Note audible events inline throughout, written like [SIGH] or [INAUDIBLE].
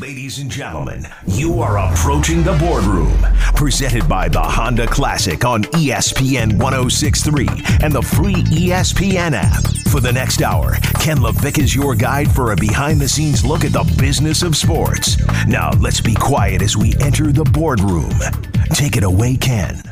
Ladies and gentlemen, you are approaching the boardroom. Presented by the Honda Classic on ESPN 1063 and the free ESPN app. For the next hour, Ken LaVicka is your guide for a behind the scenes look at the business of sports. Now, let's be quiet as we enter the boardroom. Take it away, Ken.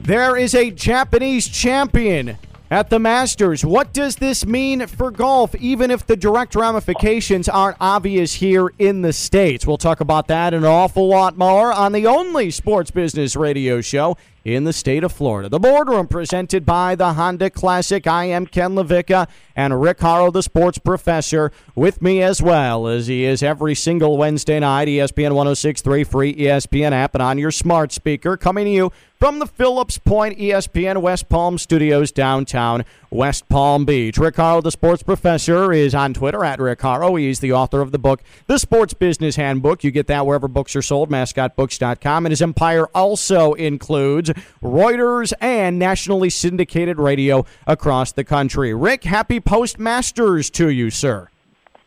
There is a Japanese champion at the Masters. What does this mean for golf, even if the direct ramifications aren't obvious here in the States? We'll talk about that and an awful lot more on the only sports business radio show in the state of Florida. The boardroom presented by the Honda Classic. I am Ken LaVicka and Rick Horrow, the sports professor, with me as well as he is every single Wednesday night. ESPN 1063, free ESPN app, and on your smart speaker. Coming to you from the Phillips Point ESPN West Palm Studios, downtown West Palm Beach. Rick Horrow, the sports professor, is on Twitter at Rick Horrow. He's the author of the book, The Sports Business Handbook. You get that wherever books are sold, mascotbooks.com. And his empire also includes Reuters and nationally syndicated radio across the country. Rick, happy postmasters to you, sir.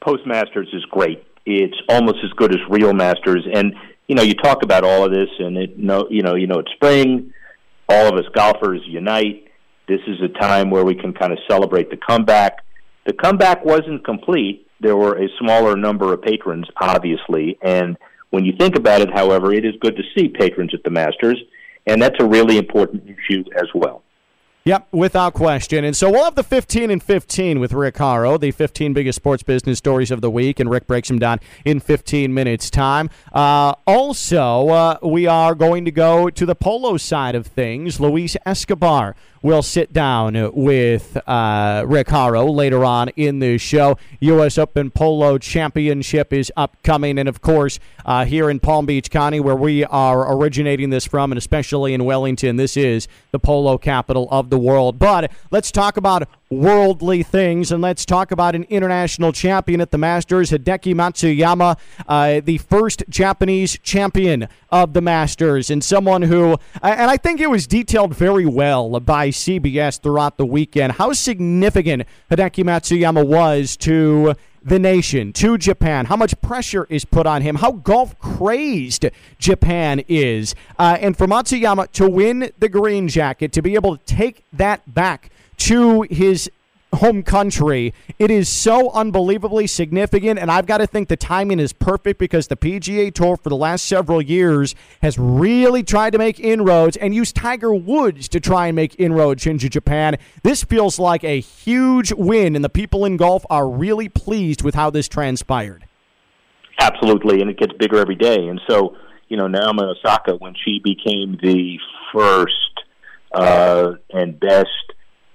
Postmasters is great. It's almost as good as real Masters, and you know you talk about all of this, and it no, you know, you know it's spring. All of us golfers unite. This is a time where we can kind of celebrate the comeback. The comeback wasn't complete. There were a smaller number of patrons, obviously, and when you think about it, however, it is good to see patrons at the Masters, and that's a really important issue as well. Yep, without question. And so we'll have the 15 and 15 with Rick Horrow, the 15 biggest sports business stories of the week, and Rick breaks them down in 15 minutes' time. Uh, also, uh, we are going to go to the polo side of things. Luis Escobar will sit down with uh, Rick Horrow later on in the show. U.S. Open Polo Championship is upcoming, and of course, uh, here in Palm Beach County, where we are originating this from, and especially in Wellington, this is the polo capital of the world. But let's talk about worldly things, and let's talk about an international champion at the Masters, Hideki Matsuyama, uh, the first Japanese champion of the Masters, and someone who, and I think it was detailed very well by CBS throughout the weekend, how significant Hideki Matsuyama was to the nation, to Japan, how much pressure is put on him, how golf crazed Japan is. Uh, and for Matsuyama to win the green jacket, to be able to take that back to his home country. It is so unbelievably significant, and I've got to think the timing is perfect because the PGA Tour for the last several years has really tried to make inroads and used Tiger Woods to try and make inroads into Japan. This feels like a huge win, and the people in golf are really pleased with how this transpired. Absolutely, and it gets bigger every day. And so, you know, Naomi Osaka, when she became the first uh, and best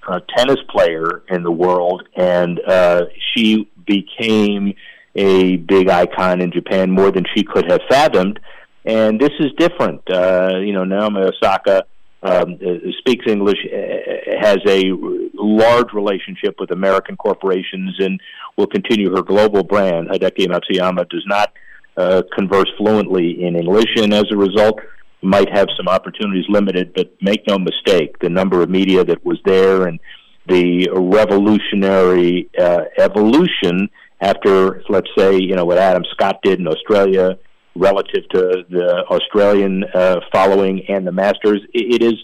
uh, tennis player in the world, and uh, she became a big icon in Japan more than she could have fathomed. And this is different. Uh, you know, Naomi Osaka um, uh, speaks English, uh, has a large relationship with American corporations, and will continue her global brand. Hideki Matsuyama does not uh, converse fluently in English, and as a result, might have some opportunities limited, but make no mistake, the number of media that was there and the revolutionary uh, evolution after, let's say, you know, what Adam Scott did in Australia relative to the Australian uh, following and the Masters, it, it is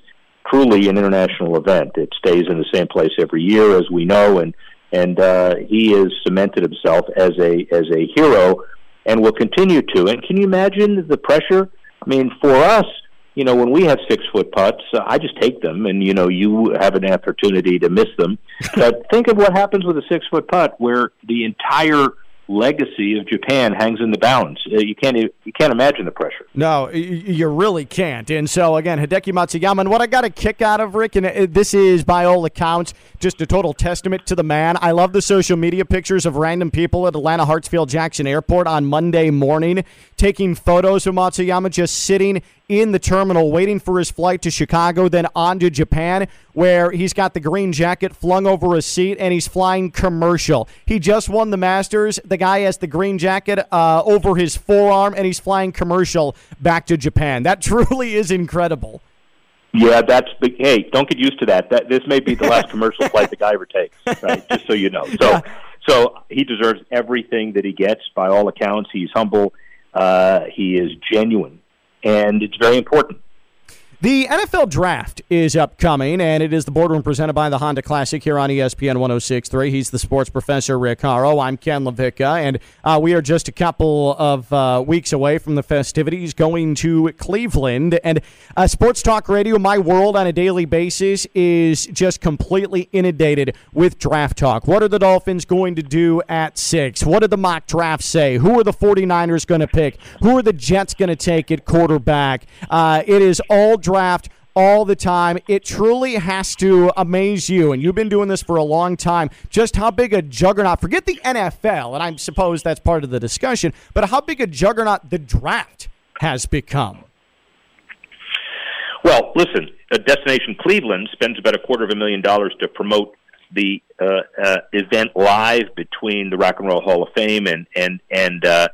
truly an international event. It stays in the same place every year, as we know, and and uh, he has cemented himself as a as a hero, and will continue to. And can you imagine the pressure? I mean, for us, you know, when we have six foot putts, uh, I just take them, and you know, you have an opportunity to miss them. [LAUGHS] but think of what happens with a six foot putt, where the entire legacy of Japan hangs in the balance. Uh, you can't you can't imagine the pressure. No, you really can't. And so again, Hideki Matsuyama. And what I got a kick out of Rick, and uh, this is by all accounts just a total testament to the man. I love the social media pictures of random people at Atlanta Hartsfield Jackson Airport on Monday morning taking photos of Matsuyama just sitting in the terminal waiting for his flight to Chicago, then on to Japan, where he's got the green jacket flung over his seat and he's flying commercial. He just won the Masters. The guy has the green jacket uh, over his forearm and he's flying commercial back to Japan. That [LAUGHS] truly is incredible. Yeah, that's big. Hey, don't get used to that. That this may be the last [LAUGHS] commercial flight the guy ever takes. Right, just so you know. So, so he deserves everything that he gets. By all accounts, he's humble. Uh, he is genuine, and it's very important. The NFL draft is upcoming, and it is the boardroom presented by the Honda Classic here on ESPN 1063. He's the sports professor, Rick Horrow. I'm Ken LaVicka, and uh, we are just a couple of uh, weeks away from the festivities going to Cleveland. And uh, Sports Talk Radio, my world on a daily basis, is just completely inundated with draft talk. What are the Dolphins going to do at six? What did the mock draft say? Who are the 49ers going to pick? Who are the Jets going to take at quarterback? Uh, it is all draft all the time. It truly has to amaze you, and you've been doing this for a long time, just how big a juggernaut, forget the NFL, and I suppose that's part of the discussion, but how big a juggernaut the draft has become. Well, listen, Destination Cleveland spends about a quarter of a million dollars to promote the uh, uh, event live between the Rock and Roll Hall of Fame and and and uh,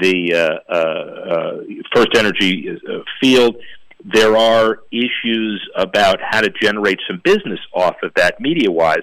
the uh, uh, uh, First Energy field there are issues about how to generate some business off of that media wise.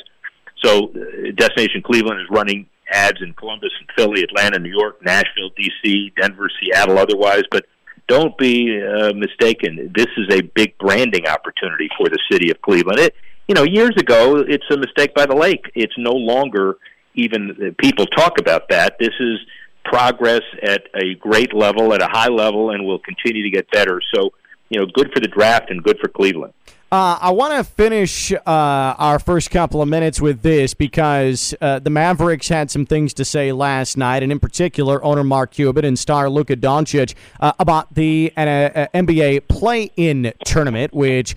So, uh, Destination Cleveland is running ads in Columbus and Philly, Atlanta, New York, Nashville, D.C., Denver, Seattle, otherwise. But don't be uh, mistaken. This is a big branding opportunity for the city of Cleveland. It, you know, years ago, it's a mistake by the lake. It's no longer even uh, people talk about that. This is progress at a great level, at a high level, and will continue to get better. So you know, good for the draft and good for Cleveland. Uh, I want to finish uh, our first couple of minutes with this because uh, the Mavericks had some things to say last night, and in particular, owner Mark Cuban and star Luka Doncic uh, about the uh, uh, NBA play-in tournament, which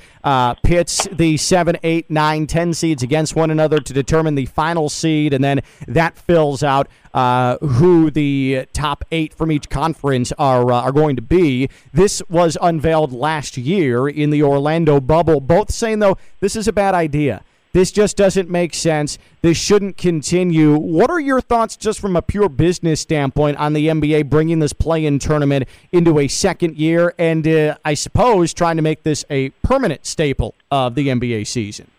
pits the 7, 8, 9, 10 seeds against one another to determine the final seed, and then that fills out uh, who the top eight from each conference are uh, are going to be. This was unveiled last year in the Orlando bubble. Both saying though this is a bad idea. This just doesn't make sense. This shouldn't continue. What are your thoughts, just from a pure business standpoint, on the NBA bringing this play-in tournament into a second year, and uh, I suppose trying to make this a permanent staple of the NBA season?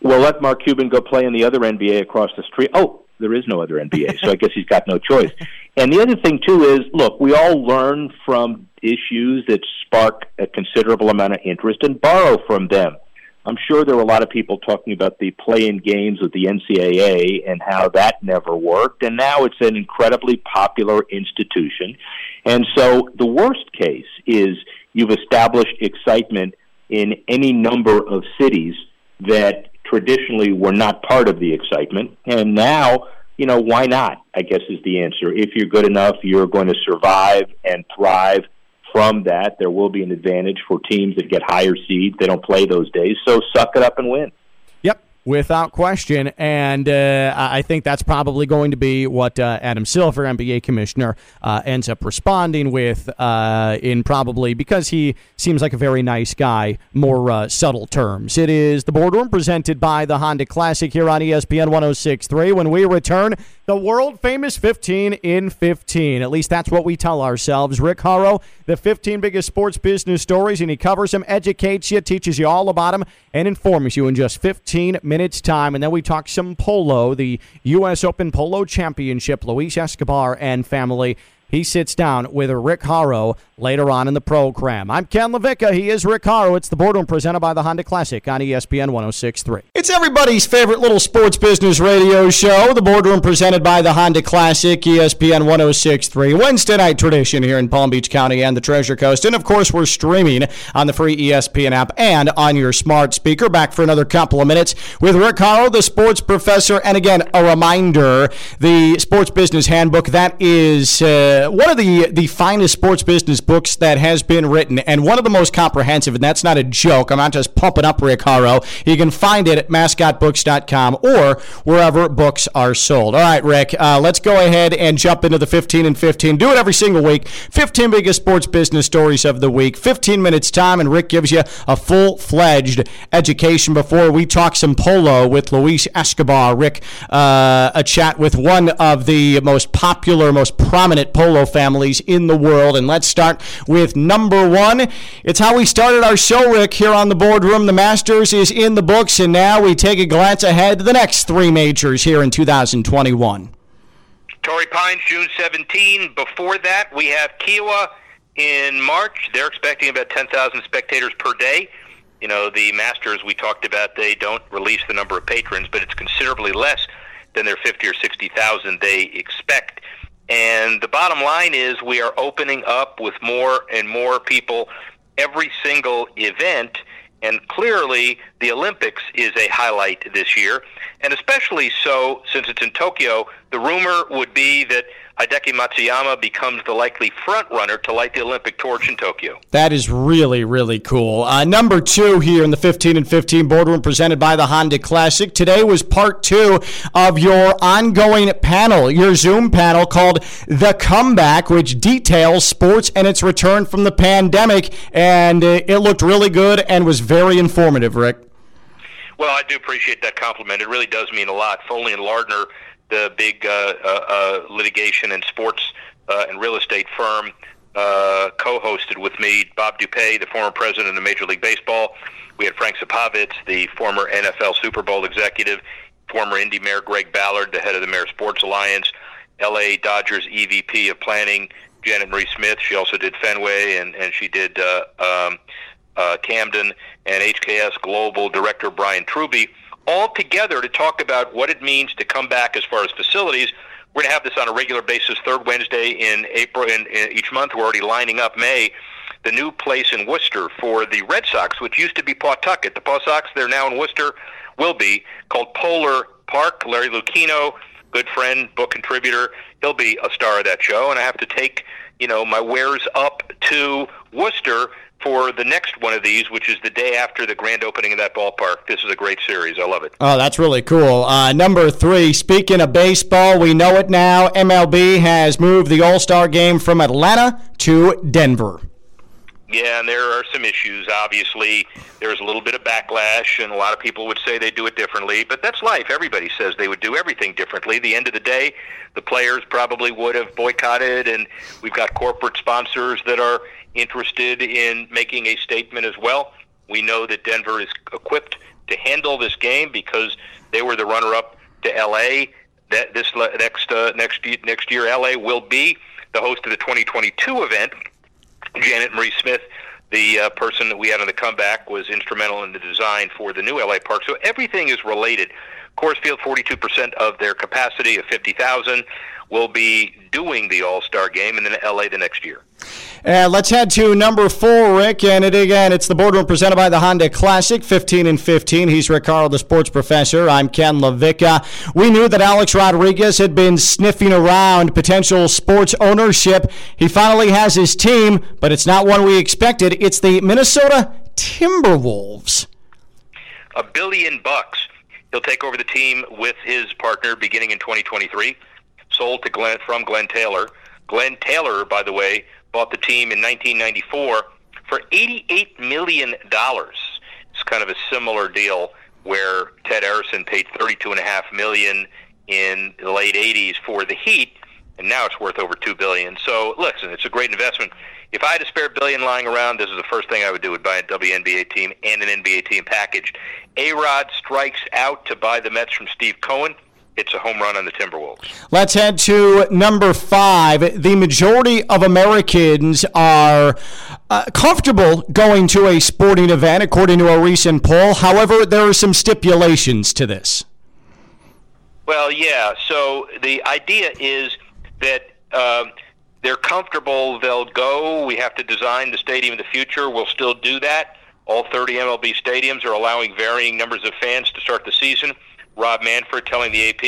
Well, let Mark Cuban go play in the other NBA across the street. Oh, there is no other NBA, so I guess he's got no choice. And the other thing too is, look, we all learn from issues that spark a considerable amount of interest and borrow from them. I'm sure there were a lot of people talking about the play-in games with the NCAA and how that never worked, and now it's an incredibly popular institution. And so the worst case is you've established excitement in any number of cities that traditionally were not part of the excitement. And now, you know, why not? I guess is the answer. If you're good enough, you're going to survive and thrive from that. There will be an advantage for teams that get higher seeds. They don't play those days. So suck it up and win without question. And uh, I think that's probably going to be what uh, Adam Silver, NBA commissioner, uh, ends up responding with uh, in probably because he seems like a very nice guy, more uh, subtle terms. It is the boardroom presented by the Honda Classic here on ESPN 1063. When we return, the world famous 15 in 15. At least that's what we tell ourselves. Rick Horrow, the 15 biggest sports business stories, and he covers them, educates you, teaches you all about them, and informs you in just 15 minutes' time. And then we talk some polo, the U.S. Open Polo Championship, Luis Escobar and family. He sits down with Rick Horrow later on in the program. I'm Ken LaVicka. He is Rick Horrow. It's the boardroom presented by the Honda Classic on ESPN 1063. It's everybody's favorite little sports business radio show, the boardroom presented by the Honda Classic, ESPN 1063. Wednesday night tradition here in Palm Beach County and the Treasure Coast. And of course, we're streaming on the free ESPN app and on your smart speaker. Back for another couple of minutes with Rick Horrow, the sports professor. And again, a reminder the sports business handbook that is uh, one of the, the finest sports business books that has been written, and one of the most comprehensive, and that's not a joke. I'm not just pumping up Rick Horrow. You can find it at mascotbooks.com or wherever books are sold. All right, Rick, uh, let's go ahead and jump into the 15 and 15. Do it every single week. 15 biggest sports business stories of the week. 15 minutes time, and Rick gives you a full fledged education before we talk some polo with Luis Escobar. Rick, uh, a chat with one of the most popular, most prominent polo families in the world. And let's start with number one. It's how we started our show, Rick, here on the boardroom. The Masters is in the books, and now we take a glance ahead to the next three majors here in 2021. Torrey Pines, June 17. Before that, we have Kiawah in March. They're expecting about 10,000 spectators per day. You know, the Masters we talked about, they don't release the number of patrons, but it's considerably less than their 50 or 60,000 they expect. And the bottom line is we are opening up with more and more people every single event. And clearly, the Olympics is a highlight this year. And especially so since it's in Tokyo, the rumor would be that Hideki Matsuyama becomes the likely front runner to light the Olympic torch in Tokyo. That is really, really cool. Uh, number two here in the 15 and 15 boardroom presented by the Honda Classic. Today was part two of your ongoing panel, your Zoom panel called The Comeback, which details sports and its return from the pandemic. And uh, it looked really good and was very informative, Rick. Well, I do appreciate that compliment. It really does mean a lot. Foley and Lardner the big uh, uh, uh, litigation and sports uh, and real estate firm, uh, co-hosted with me Bob DuPuy, the former president of Major League Baseball. We had Frank Supovitz, the former NFL Super Bowl executive, former Indy Mayor Greg Ballard, the head of the Mayor Sports Alliance, L.A. Dodgers EVP of Planning Janet Marie Smith. She also did Fenway and and she did uh, um, uh, Camden and HKS Global Director Bryan Trubey all together to talk about what it means to come back as far as facilities. We're going to have this on a regular basis, third Wednesday in April in, in each month. We're already lining up May. The new place in Worcester for the Red Sox, which used to be Pawtucket. The Paw Sox, they're now in Worcester, will be called Polar Park. Larry Lucchino, good friend, book contributor, he'll be a star of that show. And I have to take, you know, my wares up to Worcester for the next one of these, which is the day after the grand opening of that ballpark. This is a great series. I love it. Oh, that's really cool. Uh, number three, speaking of baseball, we know it now. MLB has moved the All Star game from Atlanta to Denver. Yeah, and there are some issues. Obviously, there's a little bit of backlash, and a lot of people would say they do it differently, but that's life. Everybody says they would do everything differently. the end of the day, the players probably would have boycotted, and we've got corporate sponsors that are interested in making a statement as well. We know that Denver is equipped to handle this game because they were the runner-up to LA. That this next uh, next next year, LA will be the host of the 2022 event. Janet Marie Smith, the uh, person that we had on the comeback, was instrumental in the design for the new LA park. So everything is related. Coors Field, 42% of their capacity of 50,000 will be doing the All Star game, and then LA the next year. And let's head to number four, Rick. And it again, it's the boardroom presented by the Honda Classic, 15 and 15. He's Rick Horrow, the sports professor. I'm Ken LaVicka. We knew that Alex Rodriguez had been sniffing around potential sports ownership. He finally has his team, but it's not one we expected. It's the Minnesota Timberwolves. A billion bucks. He'll take over the team with his partner beginning in 2023 sold to Glenn from Glenn Taylor. Glenn Taylor, by the way, bought the team in 1994 for 88 million dollars. It's kind of a similar deal where Ted Arison paid 32.5 million in the late 80s for the Heat, and now it's worth over two billion. So listen, it's a great investment. If I had a spare billion lying around, this is the first thing I would do: would buy a WNBA team and an NBA team packaged. A Rod strikes out to buy the Mets from Steve Cohen it's a home run on the Timberwolves. Let's head to number five. The majority of Americans are uh, comfortable going to a sporting event, according to a recent poll. However, there are some stipulations to this. Well, yeah. So the idea is that uh, they're comfortable, they'll go. We have to design the stadium of the future. We'll still do that. All 30 MLB stadiums are allowing varying numbers of fans to start the season. Rob Manfred telling the AP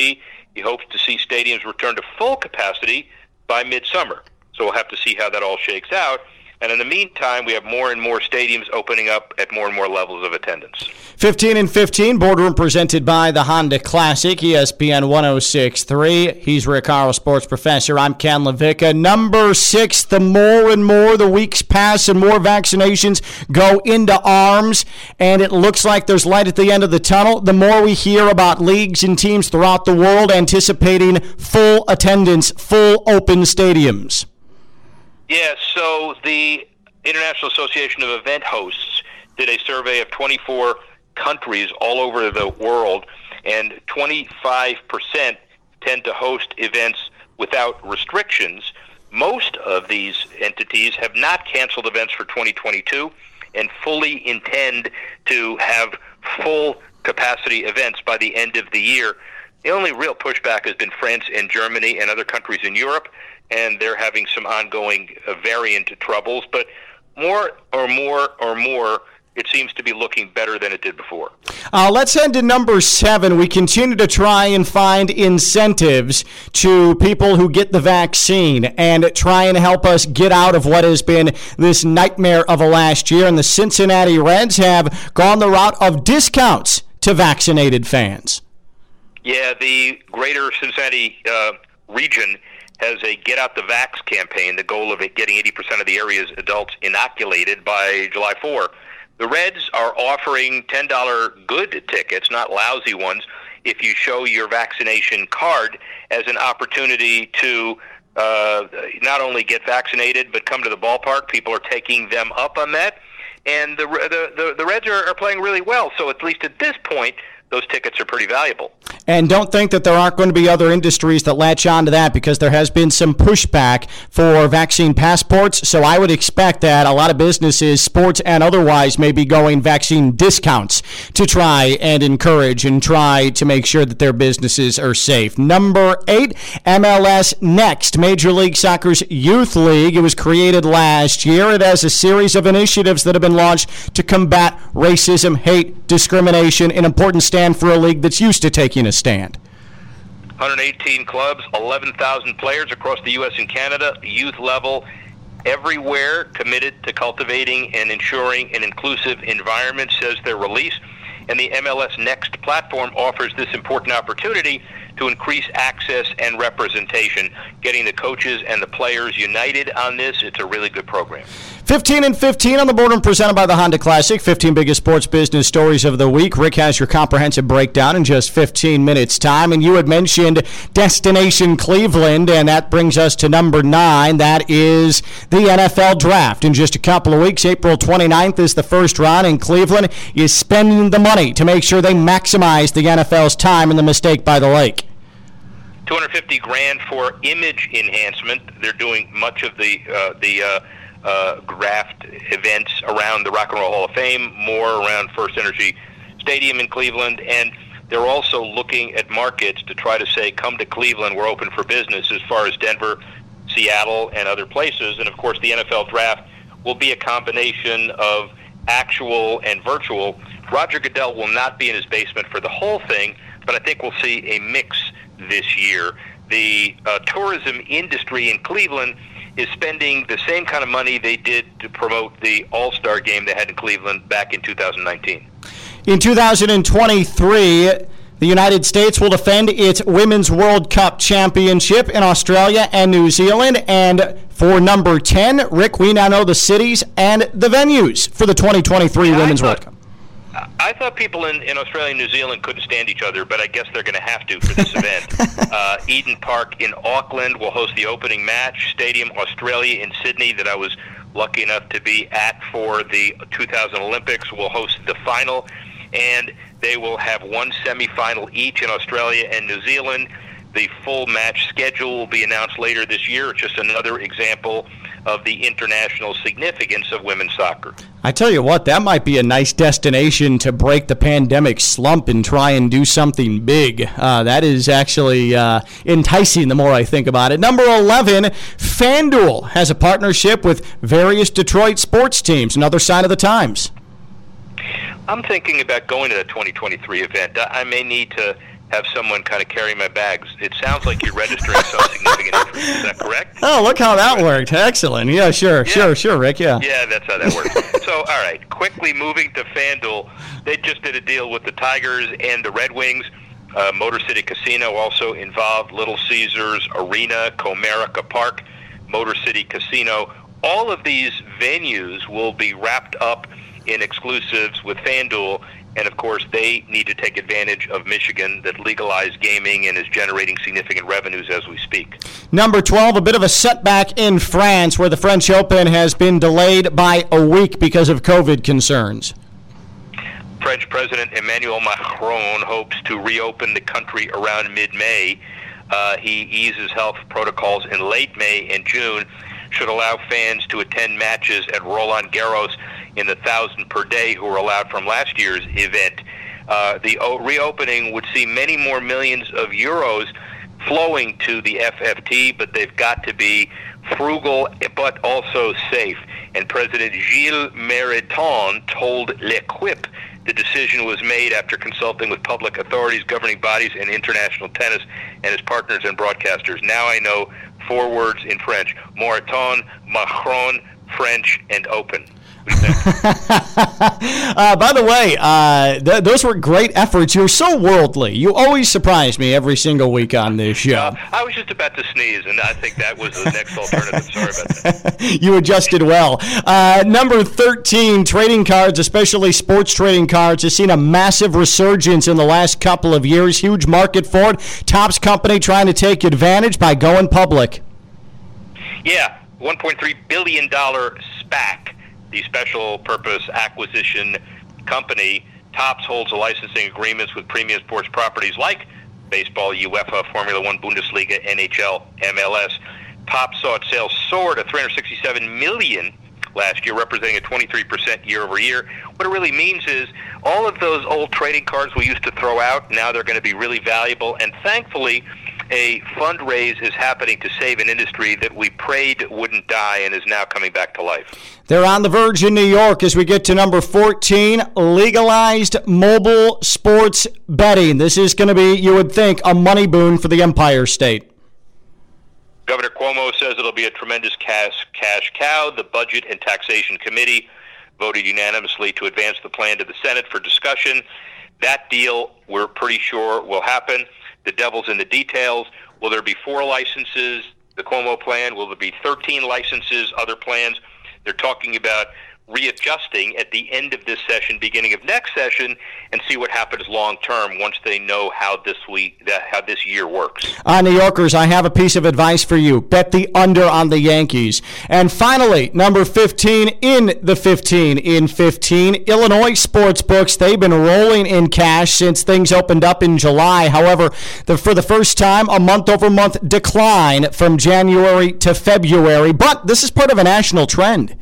he hopes to see stadiums return to full capacity by midsummer. So we'll have to see how that all shakes out. And in the meantime, we have more and more stadiums opening up at more and more levels of attendance. 15 and 15, boardroom presented by the Honda Classic, ESPN 1063. He's Rick sports professor. I'm Ken LaVicka. Number six, the more and more the weeks pass and more vaccinations go into arms, and it looks like there's light at the end of the tunnel, the more we hear about leagues and teams throughout the world anticipating full attendance, full open stadiums. Yeah, so the International Association of Event Hosts did a survey of 24 countries all over the world, and 25% tend to host events without restrictions. Most of these entities have not canceled events for 2022 and fully intend to have full capacity events by the end of the year. The only real pushback has been France and Germany and other countries in Europe, and they're having some ongoing uh, variant troubles. But more or more or more, it seems to be looking better than it did before. Uh, let's head to number seven. We continue to try and find incentives to people who get the vaccine and try and help us get out of what has been this nightmare of a last year. And the Cincinnati Reds have gone the route of discounts to vaccinated fans. Yeah, the greater Cincinnati uh, region has a Get Out the Vax campaign, the goal of getting 80% of the area's adults inoculated by July 4. The Reds are offering $10 good tickets, not lousy ones, if you show your vaccination card as an opportunity to uh, not only get vaccinated but come to the ballpark. People are taking them up on that, and the the the, the Reds are, are playing really well. So at least at this point, those tickets are pretty valuable. And don't think that there aren't going to be other industries that latch on to that because there has been some pushback for vaccine passports. So I would expect that a lot of businesses, sports and otherwise, may be going vaccine discounts to try and encourage and try to make sure that their businesses are safe. Number eight, MLS Next, Major League Soccer's Youth League. It was created last year. It has a series of initiatives that have been launched to combat racism, hate, discrimination, and important standards stand for a league that's used to taking a stand? 118 clubs, 11,000 players across the U.S. and Canada, youth level, everywhere committed to cultivating and ensuring an inclusive environment, says their release. And the MLS Next platform offers this important opportunity to increase access and representation, getting the coaches and the players united on this. It's a really good program. 15 and 15 on the board and presented by the Honda Classic. 15 biggest sports business stories of the week. Rick has your comprehensive breakdown in just 15 minutes' time. And you had mentioned Destination Cleveland, and that brings us to number nine. That is the NFL Draft. In just a couple of weeks, April 29th is the first round, and Cleveland is spending the money to make sure they maximize the NFL's time in the mistake by the lake. 250 grand for image enhancement. They're doing much of the uh, the uh, uh, draft events around the Rock and Roll Hall of Fame, more around First Energy Stadium in Cleveland, and they're also looking at markets to try to say, come to Cleveland, we're open for business as far as Denver, Seattle, and other places. And of course, the NFL draft will be a combination of actual and virtual. Roger Goodell will not be in his basement for the whole thing, but I think we'll see a mix this year. The uh, tourism industry in Cleveland is spending the same kind of money they did to promote the All Star game they had in Cleveland back in 2019. In 2023, the United States will defend its Women's World Cup championship in Australia and New Zealand. And for number 10, Rick, we now know the cities and the venues for the 2023 yeah, Women's World Cup. I thought people in, in Australia and New Zealand couldn't stand each other, but I guess they're going to have to for this event. [LAUGHS] Uh, Eden Park in Auckland will host the opening match. Stadium Australia in Sydney, that I was lucky enough to be at for the 2000 Olympics, will host the final. And they will have one semifinal each in Australia and New Zealand. The full match schedule will be announced later this year. It's just another example of the international significance of women's soccer. I tell you what, that might be a nice destination to break the pandemic slump and try and do something big. Uh, that is actually uh, enticing the more I think about it. Number 11, FanDuel has a partnership with various Detroit sports teams, another sign of the times. I'm thinking about going to the 2023 event. I may need to have someone kind of carry my bags. It sounds like you're registering some significant interest. Is that correct? Oh, look how that worked. Excellent. Yeah, sure, yeah. sure, sure, Rick. Yeah. Yeah, that's how that works. so, all right, quickly moving to FanDuel. They just did a deal with the Tigers and the Red Wings. Uh, Motor City Casino also involved Little Caesars Arena, Comerica Park, Motor City Casino. All of these venues will be wrapped up in exclusives with FanDuel and of course, they need to take advantage of Michigan that legalized gaming and is generating significant revenues as we speak. Number 12, a bit of a setback in France, where the French Open has been delayed by a week because of COVID concerns. French President Emmanuel Macron hopes to reopen the country around mid May. uh, he eases health protocols in late May and June, should allow fans to attend matches at Roland Garros in the thousand per day who were allowed from last year's event. Uh, the reopening would see many more millions of euros flowing to the FFT, but they've got to be frugal but also safe. And President Gilles Moretton told L'Equipe the decision was made after consulting with public authorities, governing bodies, and international tennis and his partners and broadcasters. Now I know four words in French Maritain, Macron, French, and open. Uh, by the way, uh, th- those were great efforts. You're so worldly. You always surprise me every single week on this show. Uh, I was just about to sneeze, and I think that was the next alternative. Sorry about that. [LAUGHS] you adjusted well. Uh, number 13, trading cards, especially sports trading cards, has seen a massive resurgence in the last couple of years. Huge market for it. Topps company trying to take advantage by going public. Yeah, $1.3 billion SPAC the special purpose acquisition company. Topps holds licensing agreements with premium sports properties like baseball, UEFA, Formula One, Bundesliga, NHL, MLS. Topps saw its sales soar to 367 million last year, representing a 23% year over year. What it really means is all of those old trading cards we used to throw out, now they're going to be really valuable. And thankfully, a fundraise is happening to save an industry that we prayed wouldn't die and is now coming back to life. They're on the verge in New York as we get to number 14 legalized mobile sports betting. This is going to be, you would think, a money boon for the Empire State. Governor Cuomo says it'll be a tremendous cash, cash cow. The Budget and Taxation Committee voted unanimously to advance the plan to the Senate for discussion. That deal, we're pretty sure, will happen. The devil's in the details. Will there be four licenses? The Cuomo plan. Will there be 13 licenses? Other plans? They're talking about readjusting at the end of this session, beginning of next session, and see what happens long term once they know how this week how this year works. Uh, New Yorkers, I have a piece of advice for you: bet the under on the Yankees. And finally, number 15 in the 15 in 15, Illinois sports books. They've been rolling in cash since things opened up in July. However, the, for the first time, a month-over-month decline from January to February. But this is part of a national trend.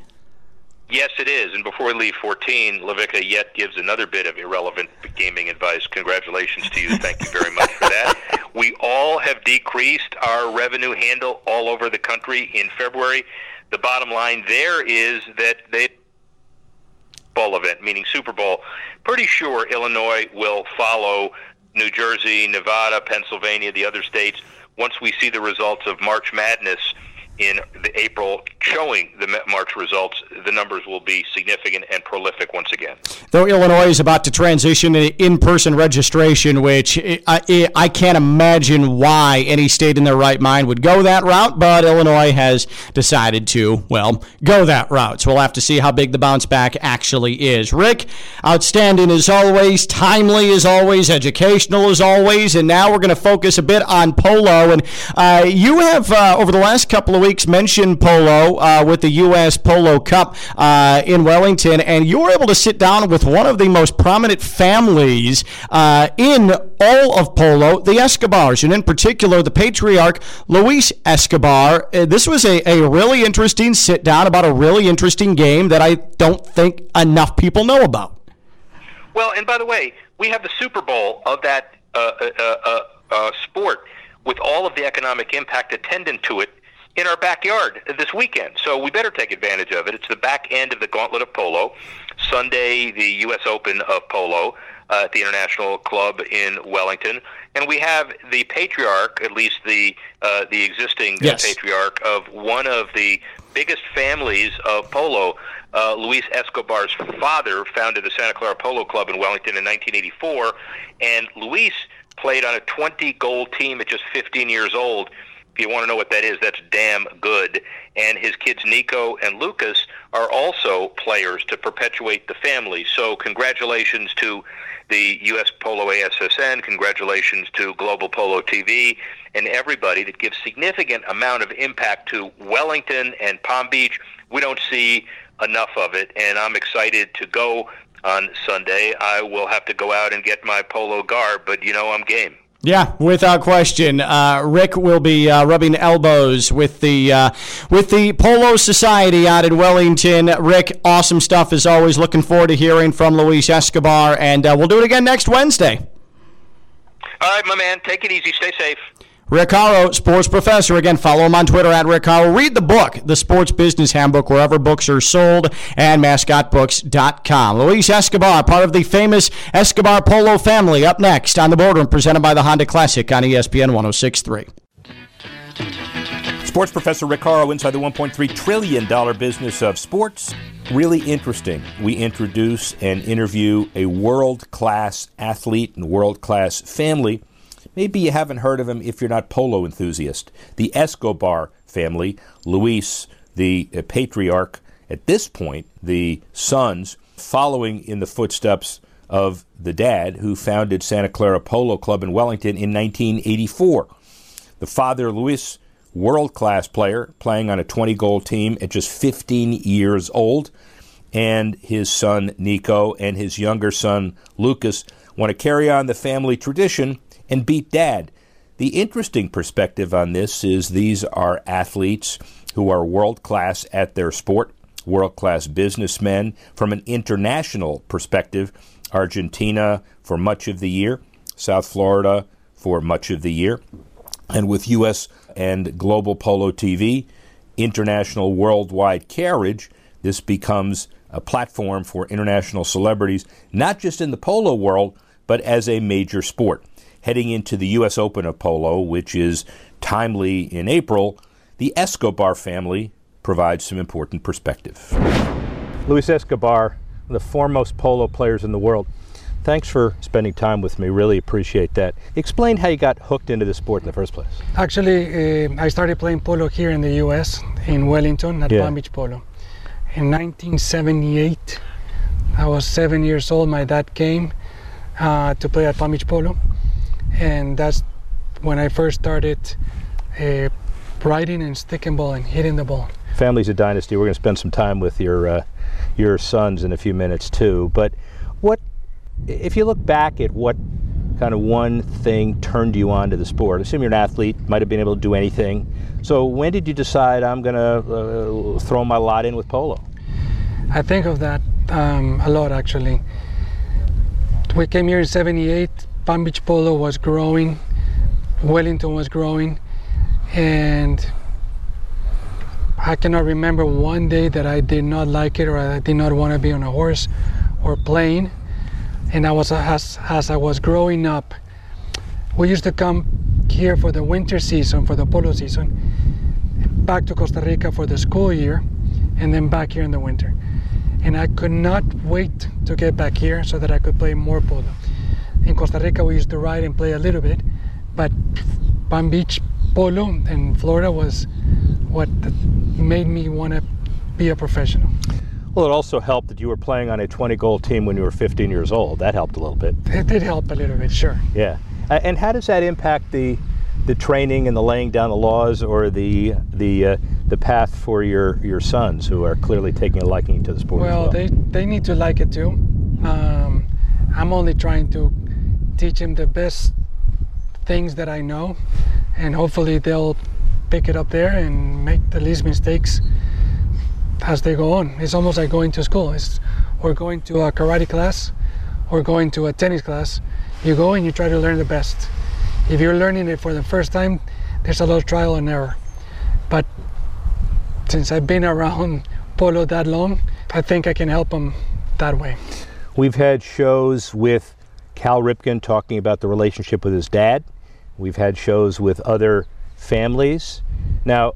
Yes, it is. And before we leave 14, LaVicka yet gives another bit of irrelevant gaming advice. Congratulations to you. Thank you very much for that. We all have decreased our revenue handle all over the country in February. The bottom line there is that they bowl event, meaning Super Bowl. Pretty sure Illinois will follow New Jersey, Nevada, Pennsylvania, the other states once we see the results of March Madness in the April showing the March results, the numbers will be significant and prolific once again. Though Illinois is about to transition to in-person registration, which I, I can't imagine why any state in their right mind would go that route, but Illinois has decided to, well, go that route. So we'll have to see how big the bounce back actually is. Rick, outstanding as always, timely as always, educational as always, and now we're going to focus a bit on polo. And uh, you have, uh, over the last couple of weeks, weeks mentioned polo uh, with the U.S. Polo Cup uh, in Wellington, and you were able to sit down with one of the most prominent families uh, in all of polo, the Escobars, and in particular the patriarch Luis Escobar. Uh, this was a, a really interesting sit down about a really interesting game that I don't think enough people know about. Well, and by the way, we have the Super Bowl of that uh, uh, sport with all of the economic impact attendant to it in our backyard this weekend. So we better take advantage of it. It's the back end of the gauntlet of polo. Sunday, the U.S. Open of polo uh, at the International Club in Wellington, and we have the patriarch, at least the uh, the existing yes. patriarch of one of the biggest families of polo. Uh, Luis Escobar's father founded the Santa Clara Polo Club in Wellington in 1984, and Luis played on a 20 goal team at just 15 years old you want to know what that is, that's damn good. And his kids, Nico and Lucas, are also players to perpetuate the family. So, congratulations to the U.S. Polo ASSN, congratulations to Global Polo TV, and everybody that gives significant amount of impact to Wellington and Palm Beach. We don't see enough of it, and I'm excited to go on Sunday. I will have to go out and get my polo garb, but you know I'm game. Yeah, without question. Uh, Rick will be uh, rubbing elbows with the uh, with the Polo Society out in Wellington. Rick, awesome stuff as always. Looking forward to hearing from Luis Escobar, and uh, we'll do it again next Wednesday. All right, my man. Take it easy. Stay safe. Rick Horrow, sports professor. Again, follow him on Twitter at Rick Horrow. Read the book, The Sports Business Handbook, wherever books are sold, and mascotbooks.com. Luis Escobar, part of the famous Escobar Polo family, up next on the boardroom, presented by the Honda Classic on ESPN 1063. Sports professor Rick Horrow inside the $1.3 trillion business of sports. Really interesting. We introduce and interview a world class athlete and world class family Maybe you haven't heard of him if you're not polo enthusiast. The Escobar family, Luis, the uh, patriarch, at this point, the sons, following in the footsteps of the dad who founded Santa Clara Polo Club in Wellington in 1984. The father, Luis, world class player, playing on a 20 goal team at just 15 years old. And his son, Nico, and his younger son, Lucas, want to carry on the family tradition and beat dad. The interesting perspective on this is these are athletes who are world class at their sport, world class businessmen. From an international perspective, Argentina for much of the year, South Florida for much of the year, and with U.S. and Global Polo TV, international worldwide carriage, this becomes a platform for international celebrities, not just in the polo world, but as a major sport heading into the U.S. Open of Polo, which is timely in April, the Escobar family provides some important perspective. Luis Escobar, the foremost polo players in the world. Thanks for spending time with me. Really appreciate that. Explain how you got hooked into the sport in the first place. Actually, uh, I started playing polo here in the U.S. in Wellington at yeah. Palm Beach Polo. In 1978, I was seven years old. My dad came uh, to play at Palm Beach Polo, and that's when I first started uh, riding and sticking ball and hitting the ball. Family's a dynasty. We're going to spend some time with your uh, your sons in a few minutes too. But what if you look back at what kind of one thing turned you on to the sport? Assume you're an athlete, might have been able to do anything. So when did you decide I'm going to uh, throw my lot in with polo? I think of that um, a lot actually. We came here in '78 Palm Beach Polo was growing, Wellington was growing, and I cannot remember one day that I did not like it or I did not want to be on a horse or playing. And I was as, as I was growing up, we used to come here for the winter season, for the polo season, back to Costa Rica for the school year, and then back here in the winter. And I could not wait to get back here so that I could play more polo in Costa Rica we used to ride and play a little bit, but Palm Beach polo in Florida was what made me want to be a professional. Well, it also helped that you were playing on a 20 goal team when you were 15 years old. That helped a little bit. It did help a little bit, sure. Yeah. And how does that impact the the training and the laying down the laws or the the uh, the path for your your sons who are clearly taking a liking to the sport well, well? they they need to like it too um, i'm only trying to teach them the best things that I know, and hopefully they'll pick it up there and make the least mistakes as they go on. It's almost like going to school. It's or going to a karate class or going to a tennis class. You go and you try to learn the best. If you're learning it for the first time, there's a lot of trial and error. But since I've been [LAUGHS] around polo that long, I think I can help them that way. We've had shows with Cal Ripken talking about the relationship with his dad. We've had shows with other families. Now,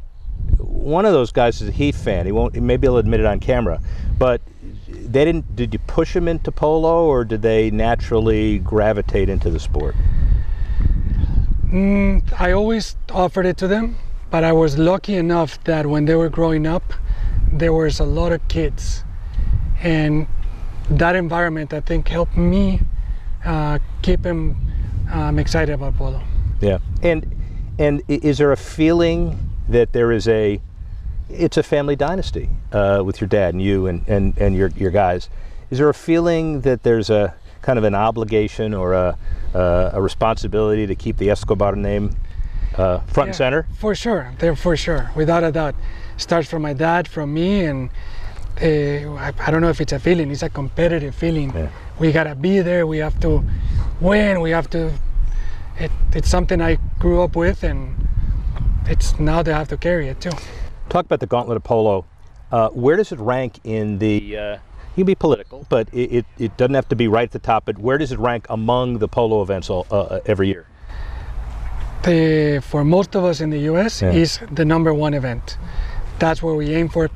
one of those guys is a Heath fan. He won't. Maybe he'll admit it on camera. But they didn't. Did you push him into polo, or did they naturally gravitate into the sport? Mm, I always offered it to them, but I was lucky enough that when they were growing up, there was a lot of kids, and that environment I think helped me uh, keep him um, excited about polo. Yeah, and and is there a feeling that there is a it's a family dynasty uh, with your dad and you and, and, and your your guys. Is there a feeling that there's a kind of an obligation or a, uh, a responsibility to keep the Escobar name uh, front Yeah, and center? For sure, there for sure, without a doubt. Starts from my dad, from me, and I, I don't know if it's a feeling. It's a competitive feeling. Yeah. We gotta be there. We have to win. We have to. It, it's something I grew up with, and it's now they have to carry it too. Talk about the Gauntlet of Polo. Uh, where does it rank in the? Uh, you can be political, but it, it, it doesn't have to be right at the top. But where does it rank among the polo events all, uh, every year? The, for most of us in the U.S., Yeah. is the number one event. That's where we aim for.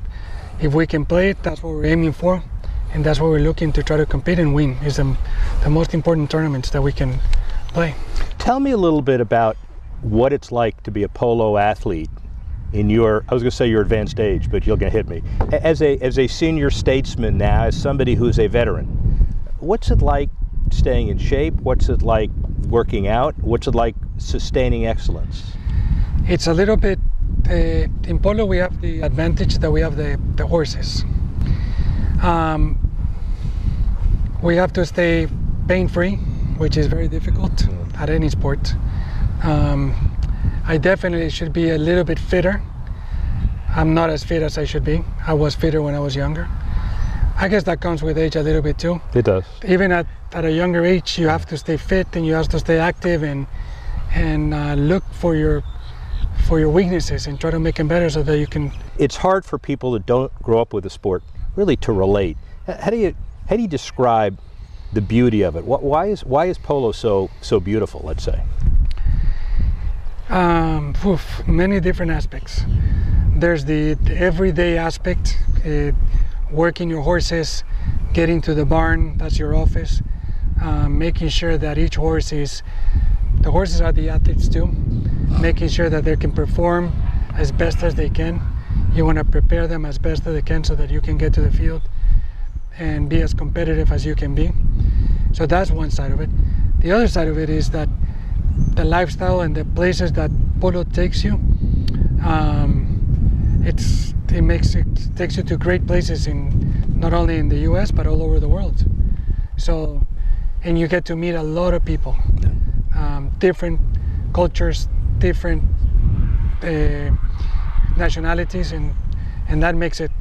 If we can play it, that's what we're aiming for, and that's what we're looking to try to compete and win. Is the, the most important tournaments that we can play. Tell me a little bit about what it's like to be a polo athlete in your I was going to say your advanced age, but you're going to hit me. As a as a senior statesman now, as somebody who's a veteran, what's it like staying in shape? What's it like working out? What's it like sustaining excellence? It's a little bit. Uh, in polo, we have the advantage that we have the, the horses. Um, we have to stay pain free, which is very difficult at any sport. Um, I definitely should be a little bit fitter. I'm not as fit as I should be. I was fitter when I was younger. I guess that comes with age a little bit too. It does. Even at, at a younger age, you have to stay fit and you have to stay active and and uh, look for your for your weaknesses and try to make them better so that you can It's hard for people that don't grow up with the sport really to relate. How do you how do you describe the beauty of it? Wh- Why is why is polo so so beautiful? Let's say. um, oof, many different aspects. There's the, the everyday aspect, uh, working your horses, getting to the barn, that's your office, um, making sure that each horse is, the horses are the athletes too, making sure that they can perform as best as they can. You want to prepare them as best as they can so that you can get to the field and be as competitive as you can be. So that's one side of it. The other side of it is that the lifestyle and the places that polo takes you. Um, it's it makes it takes you to great places in not only in the U.S. but all over the world. So, and you get to meet a lot of people, um, different cultures, different uh, nationalities, and and that makes it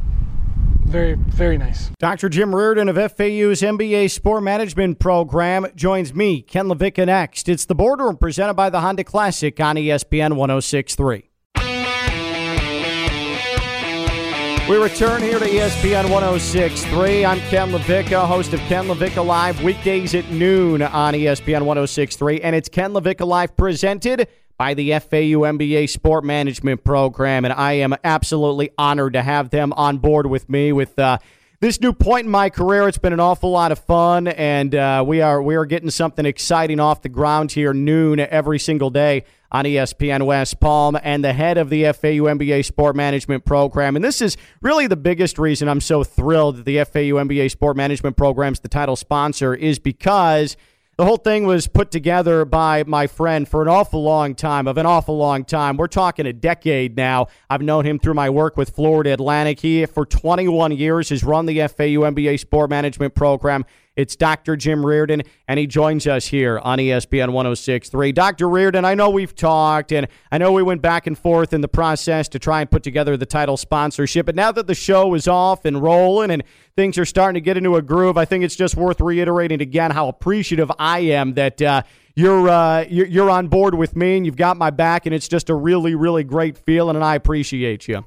very very nice. Dr. Jim Riordan of FAU's MBA Sport Management Program joins me, Ken LaVicka, next. It's the Boardroom presented by the Honda Classic on ESPN 1063. We return here to ESPN 1063. I'm Ken LaVicka, host of Ken LaVicka Live, weekdays at noon on ESPN 1063. And it's Ken LaVicka Live presented by the FAU MBA Sport Management Program. And I am absolutely honored to have them on board with me with uh, this new point in my career. It's been an awful lot of fun, and uh, we are we are getting something exciting off the ground here noon every single day on ESPN West Palm and the head of the FAU MBA Sport Management Program. And this is really the biggest reason I'm so thrilled that the FAU MBA Sport Management Program's the title sponsor is because the whole thing was put together by my friend for an awful long time, of an awful long time. We're talking a decade now. I've known him through my work with Florida Atlantic. He, for 21 years, has run the FAU MBA Sport Management Program. It's Dr. Jim Riordan, and he joins us here on ESPN 1063. Dr. Riordan, I know we've talked, and I know we went back and forth in the process to try and put together the title sponsorship, but now that the show is off and rolling and things are starting to get into a groove, I think it's just worth reiterating again how appreciative I am that uh, you're, uh, you're on board with me and you've got my back, and it's just a really, really great feeling, and I appreciate you.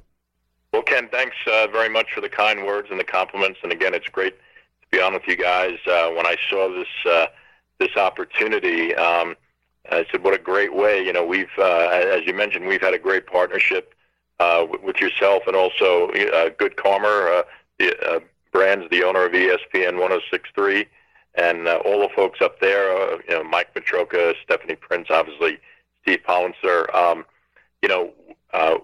Well, Ken, thanks uh, very much for the kind words and the compliments. And again, it's great be on with you guys. Uh, when I saw this uh, this opportunity, um, I said, "What a great way!" You know, we've, uh, as you mentioned, we've had a great partnership uh, with, yourself and also uh, Good Karma, uh, the, uh, Brands, the owner of ESPN 106.3, and uh, all the folks up there. Uh, you know, Mike Petroka, Stephanie Prince, obviously Steve Pollenser. Um, you know. Uh,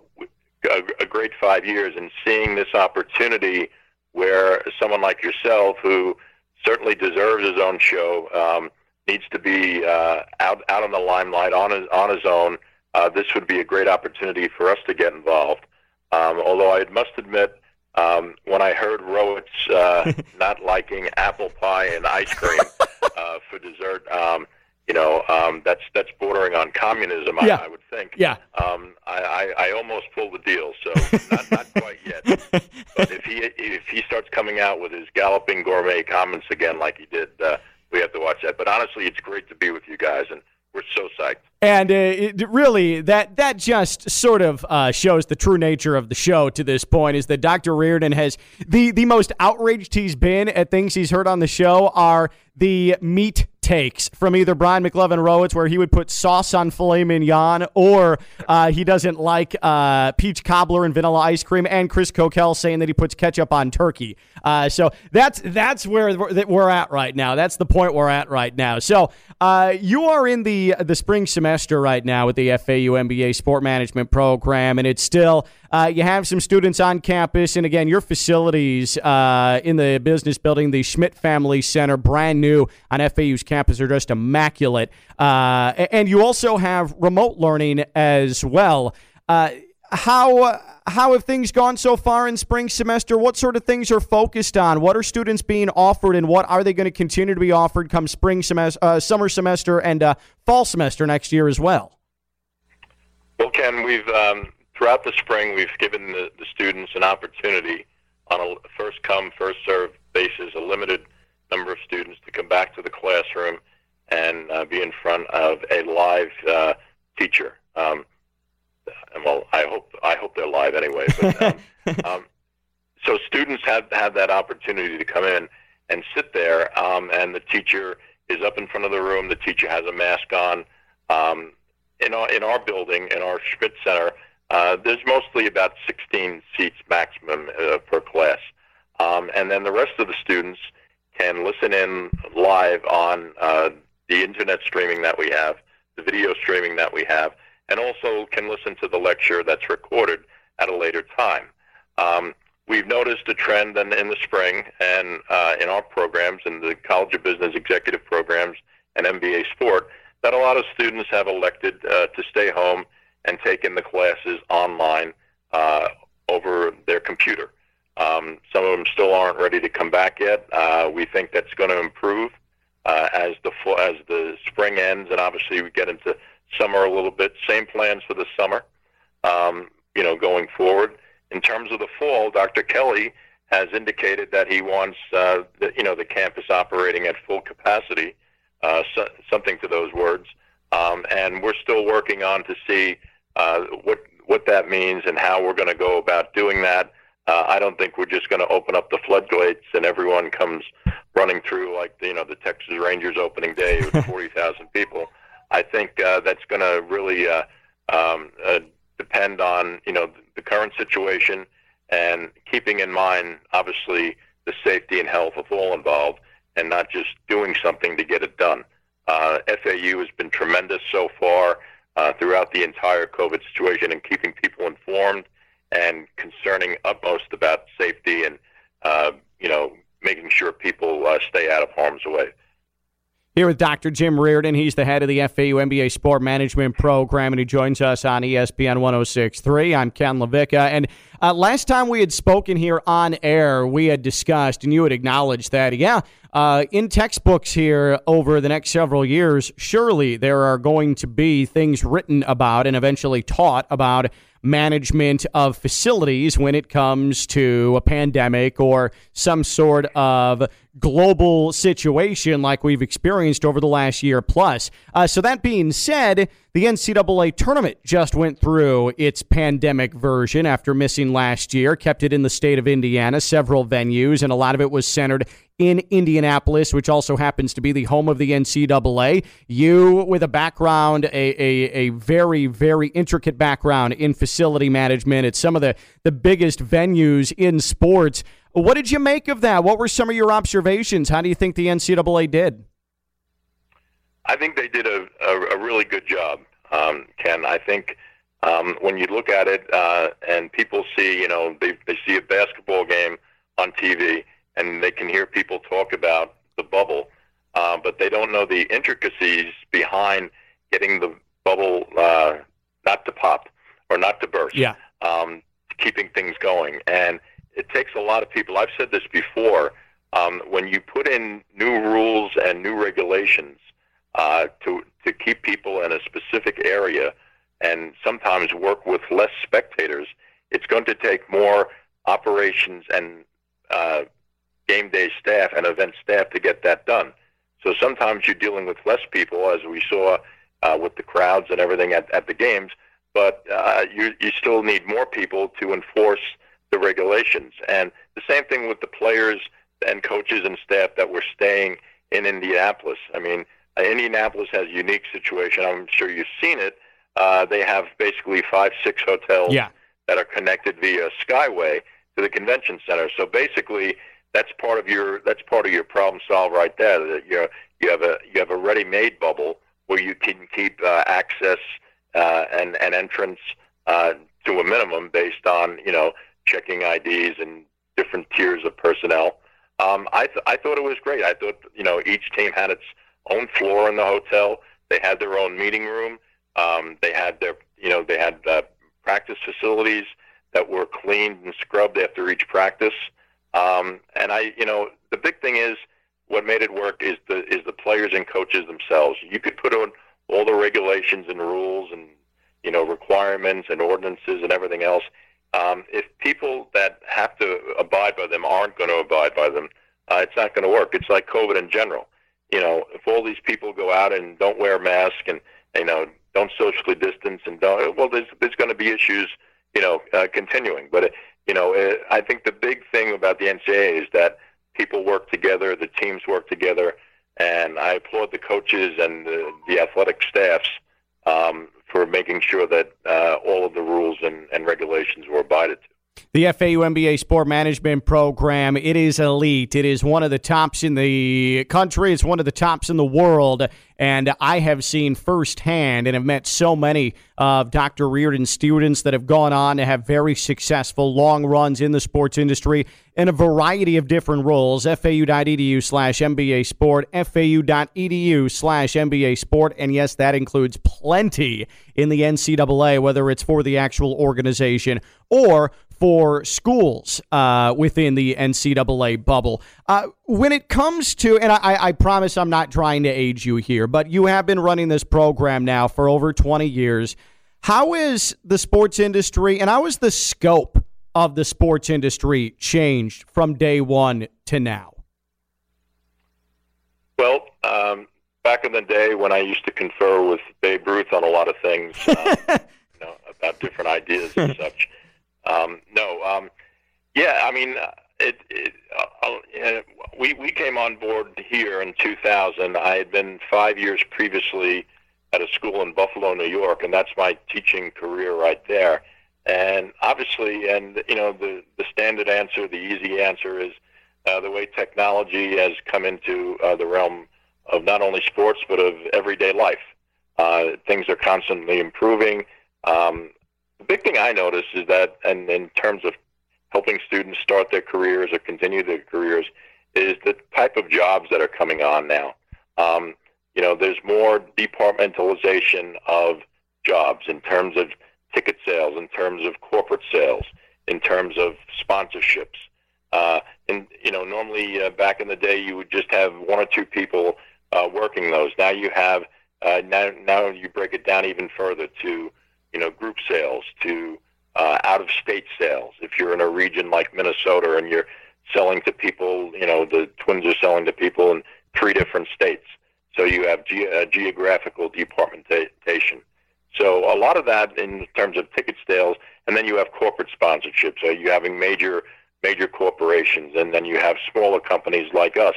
a, a great five years and seeing this opportunity where someone like yourself, who certainly deserves his own show, um, needs to be uh, out out in the limelight on his on his own. Uh, this would be a great opportunity for us to get involved. Um, although I must admit, um, when I heard Rowitz uh, [LAUGHS] not liking apple pie and ice cream, uh, uh, for dessert. Um, you know, um, that's that's bordering on communism. Yeah. I, I would think. Yeah. Um, I, I, I almost pulled the deal, so [LAUGHS] not, not quite yet. But if he if he starts coming out with his galloping gourmet comments again, like he did, uh, we have to watch that. But honestly, it's great to be with you guys, and we're so psyched. And uh, it, really, that that just sort of uh, shows the true nature of the show to this point. Is that Dr. Riordan has the the most outraged he's been at things he's heard on the show are the meat takes from either Brian McLevin Rowitz, where he would put sauce on filet mignon, or uh, he doesn't like uh, peach cobbler and vanilla ice cream, and Chris Coquel saying that he puts ketchup on turkey. Uh, so that's that's where we're at right now. That's the point we're at right now. So uh, you are in the the spring semester right now with the FAU MBA Sport Management Program, and it's still uh, you have some students on campus, and again, your facilities uh, in the business building, the Schmidt Family Center, brand new on FAU's campus, are just immaculate. Uh, and you also have remote learning as well. How how have things gone so far in spring semester? What sort of things are focused on? What are students being offered, and what are they going to continue to be offered come spring semester, uh, summer semester, and uh, fall semester next year as well? Well, Ken, we've um, throughout the spring, we've given the, the students an opportunity on a first come, first served basis, a limited number of students to come back to the classroom and uh, be in front of a live uh, teacher. Um, well, I hope I hope they're live anyway. But um, [LAUGHS] um, so students have have that opportunity to come in and sit there, um, and the teacher is up in front of the room. The teacher has a mask on. Um, in our in our building, in our Schmidt Center, uh, there's mostly about 16 seats maximum uh, per class. Um, and then the rest of the students can listen in live on uh, the internet streaming that we have, the video streaming that we have, and also can listen to the lecture that's recorded at a later time. Um, we've noticed a trend in, in the spring and uh, in our programs, in the College of Business Executive programs and MBA Sport, that a lot of students have elected uh, to stay home and take in the classes online uh, over their computer. Um, some of them still aren't ready to come back yet. Uh, we think that's going to improve uh, as the as the spring ends, and obviously we get into summer a little bit. Same plans for the summer. Um, you know, going forward. In terms of the fall, Dr. Kelly has indicated that he wants uh, the, you know the campus operating at full capacity, uh, so, something to those words. Um, and we're still working on to see uh, what what that means and how we're going to go about doing that. Uh, I don't think we're just going to open up the floodgates and everyone comes running through like you know the Texas Rangers opening day with [LAUGHS] forty thousand people. I think uh, that's going to really uh, um, uh, depend on you know the current situation and keeping in mind obviously the safety and health of all involved and not just doing something to get it done. Uh, FAU has been tremendous so far uh, throughout the entire COVID situation and keeping people informed and concerning utmost about safety and, uh, you know, making sure people uh, stay out of harm's way. Here with Dr. Jim Riordan. He's the head of the FAU MBA Sport Management Program, and he joins us on ESPN 1063. I'm Ken LaVicka. And uh, last time we had spoken here on air, we had discussed, and you had acknowledged that, yeah, uh, in textbooks here over the next several years, surely there are going to be things written about and eventually taught about management of facilities when it comes to a pandemic or some sort of global situation like we've experienced over the last year plus. Uh, so, that being said, the NCAA tournament just went through its pandemic version after missing last year, kept it in the state of Indiana, several venues, and a lot of it was centered in Indianapolis, which also happens to be the home of the NCAA. You, with a background, a, a, a very, very intricate background in facility management at some of the, the biggest venues in sports. What did you make of that? What were some of your observations? How do you think the NCAA did? I think they did a, a, a really good job, um, Ken. I think um, when you look at it uh, and people see, you know, they, they see a basketball game on TV and they can hear people talk about the bubble, uh, but they don't know the intricacies behind getting the bubble uh, not to pop or not to burst. Yeah. Um, keeping things going. And it takes a lot of people. I've said this before. um, when you put in new rules and new regulations uh, to to keep people in a specific area, and sometimes work with less spectators, it's going to take more operations and uh, game day staff and event staff to get that done. So sometimes you're dealing with less people, as we saw uh, with the crowds and everything at, at the games, but uh, you, you still need more people to enforce the regulations. And the same thing with the players and coaches and staff that were staying in Indianapolis. I mean, Indianapolis has a unique situation. I'm sure you've seen it. Uh, they have basically five, six hotels yeah. that are connected via Skyway to the convention center. So basically, that's part of your that's part of your problem solved right there. That you you have a you have a ready-made bubble where you can keep uh, access uh, and and entrance uh, to a minimum based on you know checking IDs and different tiers of personnel. Um, I th- I thought it was great. I thought you know each team had its own floor in the hotel. They had their own meeting room. Um, they had their you know they had uh, practice facilities that were cleaned and scrubbed after each practice. Um, and I, you know, the big thing is what made it work is the is the players and coaches themselves. You could put on all the regulations and rules and you know requirements and ordinances and everything else. Um, if people that have to abide by them aren't going to abide by them, uh, it's not going to work. It's like COVID in general. You know, if all these people go out and don't wear a mask and you know don't socially distance and don't, well, there's there's going to be issues. You know, uh, continuing. But you know, uh, I think the big thing about the NCAA is that people work together, the teams work together, and I applaud the coaches and the, the athletic staffs um, for making sure that uh, all of the rules and, and regulations were abided to. The FAU MBA Sport Management Program, it is elite. It is one of the tops in the country. It's one of the tops in the world. And I have seen firsthand and have met so many of Dr. Riordan's students that have gone on to have very successful long runs in the sports industry in a variety of different roles. FAU.edu slash MBA Sport, FAU.edu slash MBA Sport. And yes, that includes plenty in the NCAA, whether it's for the actual organization or for schools uh, within the NCAA bubble. Uh, when it comes to, and I, I, promise I'm not trying to age you here, but you have been running this program now for over 20 years. How is the sports industry and how is the scope of the sports industry changed from day one to now? Well, um, back in the day when I used to confer with Babe Ruth on a lot of things, uh, [LAUGHS] you know, about different ideas and such. Um, no, um, yeah, I mean, uh, it, it uh, uh, we we came on board here in 2000. I had been five years previously at a school in Buffalo, New York, and that's my teaching career right there. And obviously, and you know, the the standard answer, the easy answer is uh, the way technology has come into uh, the realm of not only sports but of everyday life. Uh, things are constantly improving. Um, the big thing I notice is that, and in terms of helping students start their careers or continue their careers, is the type of jobs that are coming on now. Um, you know, there's more departmentalization of jobs in terms of ticket sales, in terms of corporate sales, in terms of sponsorships. Uh, and you know, normally uh, back in the day, you would just have one or two people uh, working those. Now you have uh, now now you break it down even further to you know, group sales to uh, out of state sales. If you're in a region like Minnesota and you're selling to people, you know, the Twins are selling to people in three different states. So you have ge- uh, geographical departmentation. So a lot of that in terms of ticket sales, and then you have corporate sponsorships. So you're having major major corporations, and then you have smaller companies like us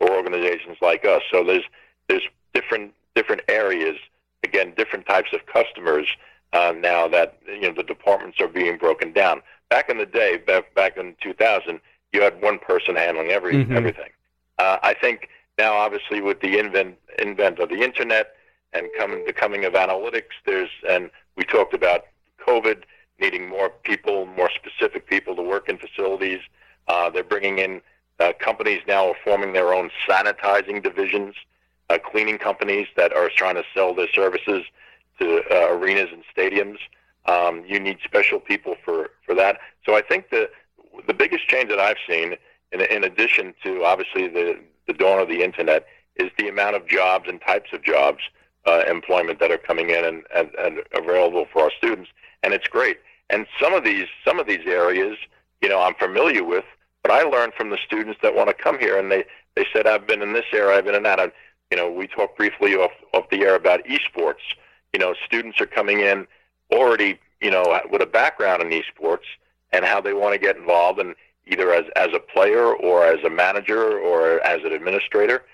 or organizations like us. So there's there's different different areas, again, different types of customers uh, now that you know the departments are being broken down. Back in the day, back, back in 2000, you had one person handling every mm-hmm. everything. Uh, I think now, obviously, with the invent invent of the internet and coming the coming of analytics, there's and we talked about COVID needing more people, more specific people to work in facilities. Uh, they're bringing in uh, companies now are forming their own sanitizing divisions, uh, cleaning companies that are trying to sell their services to uh, arenas and stadiums. Um, you need special people for, for that. So I think the the biggest change that I've seen in, in addition to obviously the the dawn of the internet, is the amount of jobs and types of jobs, uh, employment that are coming in and, and, and available for our students, and it's great. And some of these some of these areas, you know, I'm familiar with, but I learned from the students that want to come here, and they they said I've been in this area, I've been in that. You know, we talked briefly off off the air about esports. You know, students are coming in already, you know, with a background in esports and how they want to get involved, and either as as a player or as a manager or as an administrator.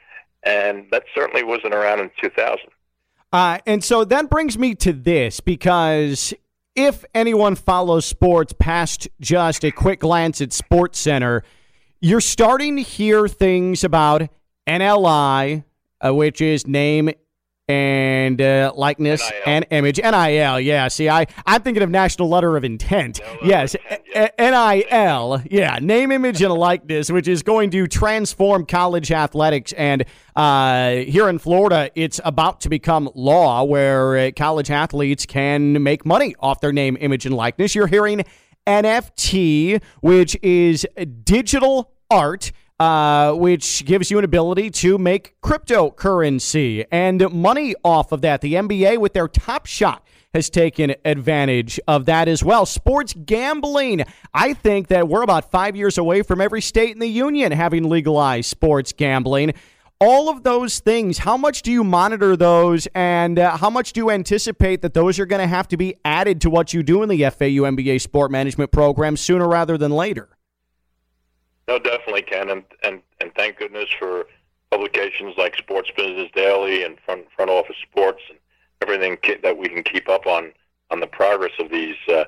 And that certainly wasn't around in 2000. Uh, and so that brings me to this because if anyone follows sports past just a quick glance at Sports Center, you're starting to hear things about NLI, uh, which is name and uh, likeness NIL. and image. NIL, yeah. See, I, I'm thinking of National Letter of Intent. No, yes, intent, NIL, yeah. Name, image, and likeness, which is going to transform college athletics. And uh, here in Florida, it's about to become law where uh, college athletes can make money off their name, image, and likeness. You're hearing NFT, which is digital art uh, which gives you an ability to make cryptocurrency and money off of that. The NBA, with their Top Shot, has taken advantage of that as well. Sports gambling. I think that we're about five years away from every state in the union having legalized sports gambling. All of those things, how much do you monitor those, and uh, how much do you anticipate that those are going to have to be added to what you do in the FAU MBA sport management program sooner rather than later? No, definitely, Ken, and and and thank goodness for publications like Sports Business Daily and Front Front Office Sports and everything ki- that we can keep up on on the progress of these uh,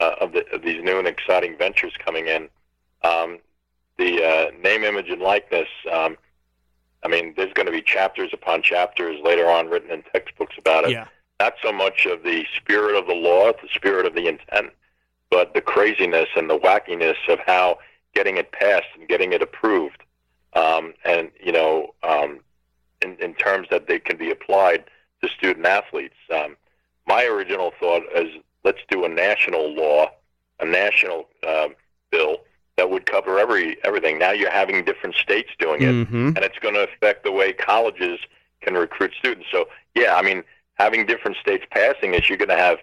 uh, of, the, of these new and exciting ventures coming in. Um, the uh, name, image, and likeness. Um, I mean, there's going to be chapters upon chapters later on written in textbooks about it. Yeah. Not so much of the spirit of the law, the spirit of the intent, but the craziness and the wackiness of how getting it passed and getting it approved, um, and you know, um, in, in terms that they can be applied to student athletes. Um, my original thought is let's do a national law, a national uh, bill that would cover every everything. Now you're having different states doing it, Mhm. and it's going to affect the way colleges can recruit students. So yeah, I mean, having different states passing it, you're going to have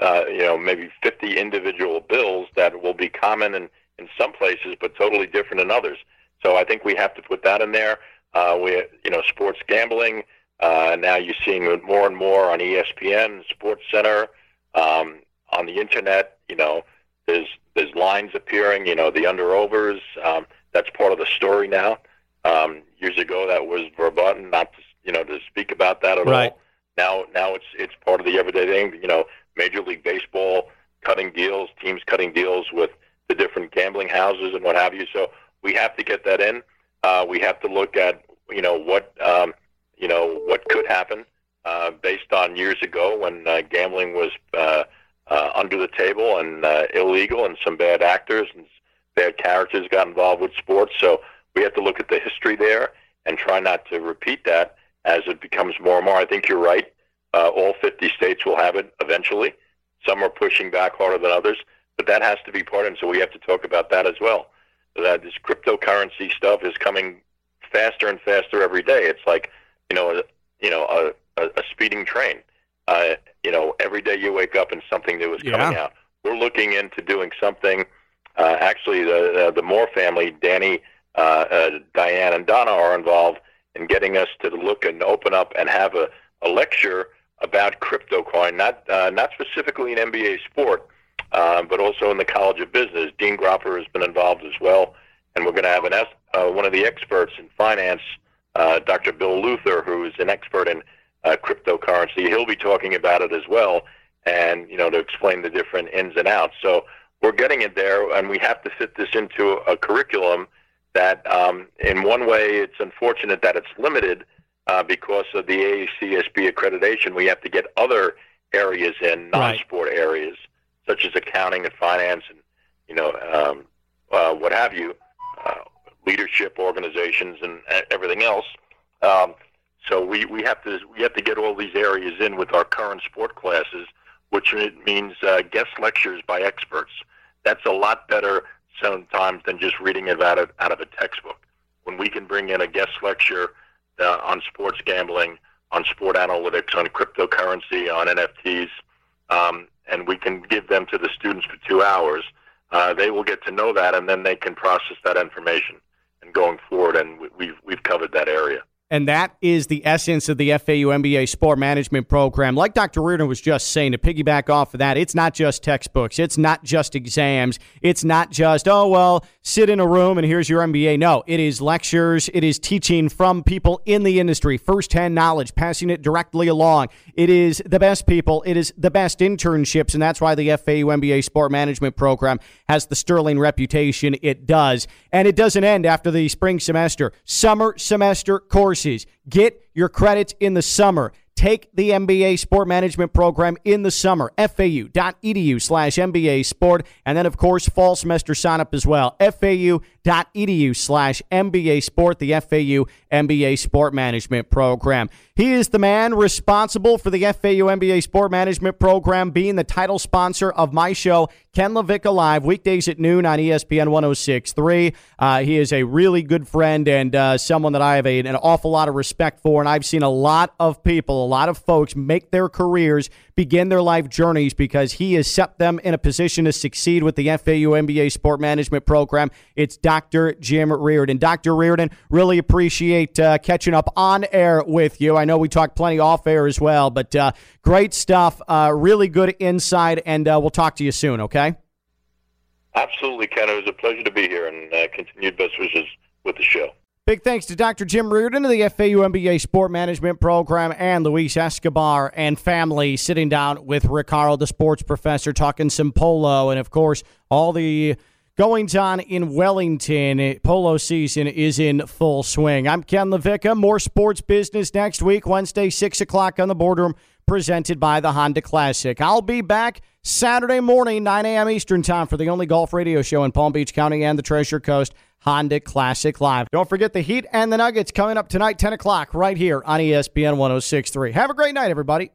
uh, you know maybe 50 individual bills that will be common in in some places, but totally different in others. So I think we have to put that in there. Uh, we, you know, sports gambling. Uh, now you're seeing it more and more on ESPN, Sports Center, um, on the internet. You know, there's there's lines appearing. You know, the under overs. Um, that's part of the story now. Um, years ago, that was verboten, not to, you know to speak about that at Right. all. Now, now it's it's part of the everyday thing. You know, Major League Baseball cutting deals, teams cutting deals with the different gambling houses and what have you. So we have to get that in. Uh, we have to look at you know what um, you know what could happen uh, based on years ago when uh, gambling was uh, uh, under the table and uh, illegal, and some bad actors and bad characters got involved with sports. So we have to look at the history there and try not to repeat that as it becomes more and more. I think you're right. Uh, all 50 states will have it eventually. Some are pushing back harder than others, but that has to be part of it. So we have to talk about that as well. That this cryptocurrency stuff is coming faster and faster every day. It's like you know, a, you know, a, a, a speeding train. Uh, you know, every day you wake up and something new is coming Yeah. out. We're looking into doing something. Uh, actually, the, the the Moore family, Danny, uh, uh, Diane, and Donna are involved in getting us to look and open up and have a, a lecture about crypto coin, not uh, not specifically an MBA sport, um, but also in the College of Business. Dean Gropper has been involved as well, and we're going to have an uh, one of the experts in finance, uh, Dr. Bill Luther, who is an expert in uh, cryptocurrency. He'll be talking about it as well, and you know to explain the different ins and outs. So we're getting it there, and we have to fit this into a curriculum that, um, in one way, it's unfortunate that it's limited uh, because of the AACSB accreditation. We have to get other areas in, Right. non-sport areas, such as accounting and finance, and you know um, uh, what have you, uh, leadership organizations, and everything else. Um, so we, we have to we have to get all these areas in with our current sport classes, which means uh, guest lectures by experts. That's a lot better sometimes than just reading it out of, out of a textbook. When we can bring in a guest lecture uh, on sports gambling, on sport analytics, on cryptocurrency, on NFTs, um, and we can give them to the students for two hours, uh, they will get to know that, and then they can process that information and going forward. And we've we've covered that area. And that is the essence of the FAU MBA sport management program. Like Dr. Riordan was just saying, to piggyback off of that, it's not just textbooks, it's not just exams, it's not just, oh, well, sit in a room and here's your MBA. No, it is lectures, it is teaching from people in the industry, firsthand knowledge, passing it directly along. It is the best people, it is the best internships, and that's why the FAU MBA sport management program has the sterling reputation it does. And it doesn't end after the spring semester. Summer semester courses. Get your credits in the summer. Take the MBA Sport Management Program in the summer. FAU.edu slash MBA Sport. And then, of course, fall semester sign up as well. FAU.edu slash MBA Sport, the FAU MBA Sport Management Program. He is the man responsible for the FAU MBA Sport Management Program being the title sponsor of my show, Ken LaVicka Live, weekdays at noon on ESPN 1063. Uh, he is a really good friend and uh, someone that I have a, an awful lot of respect for. And I've seen a lot of people, a lot of folks make their careers, begin their life journeys because he has set them in a position to succeed with the FAU MBA Sport Management Program. It's Dr. Jim Riordan. Dr. Riordan, really appreciate uh, catching up on air with you. I know we talked plenty off air as well, but uh, great stuff. Uh, really good insight, and uh, we'll talk to you soon, okay? Absolutely, Ken. It was a pleasure to be here, and uh, continued best wishes with the show. Big thanks to Dr. Jim Riordan of the FAU MBA Sport Management Program and Luis Escobar and family sitting down with Ricardo, the sports professor, talking some polo and, of course, all the goings on in Wellington. Polo season is in full swing. I'm Ken LaVicka. More sports business next week, Wednesday, 6 o'clock on the boardroom, presented by the Honda Classic. I'll be back Saturday morning, 9 a.m. Eastern Time, for the only golf radio show in Palm Beach County and the Treasure Coast, Honda Classic Live. Don't forget the Heat and the Nuggets coming up tonight, 10 o'clock, right here on ESPN 1063. Have a great night, everybody.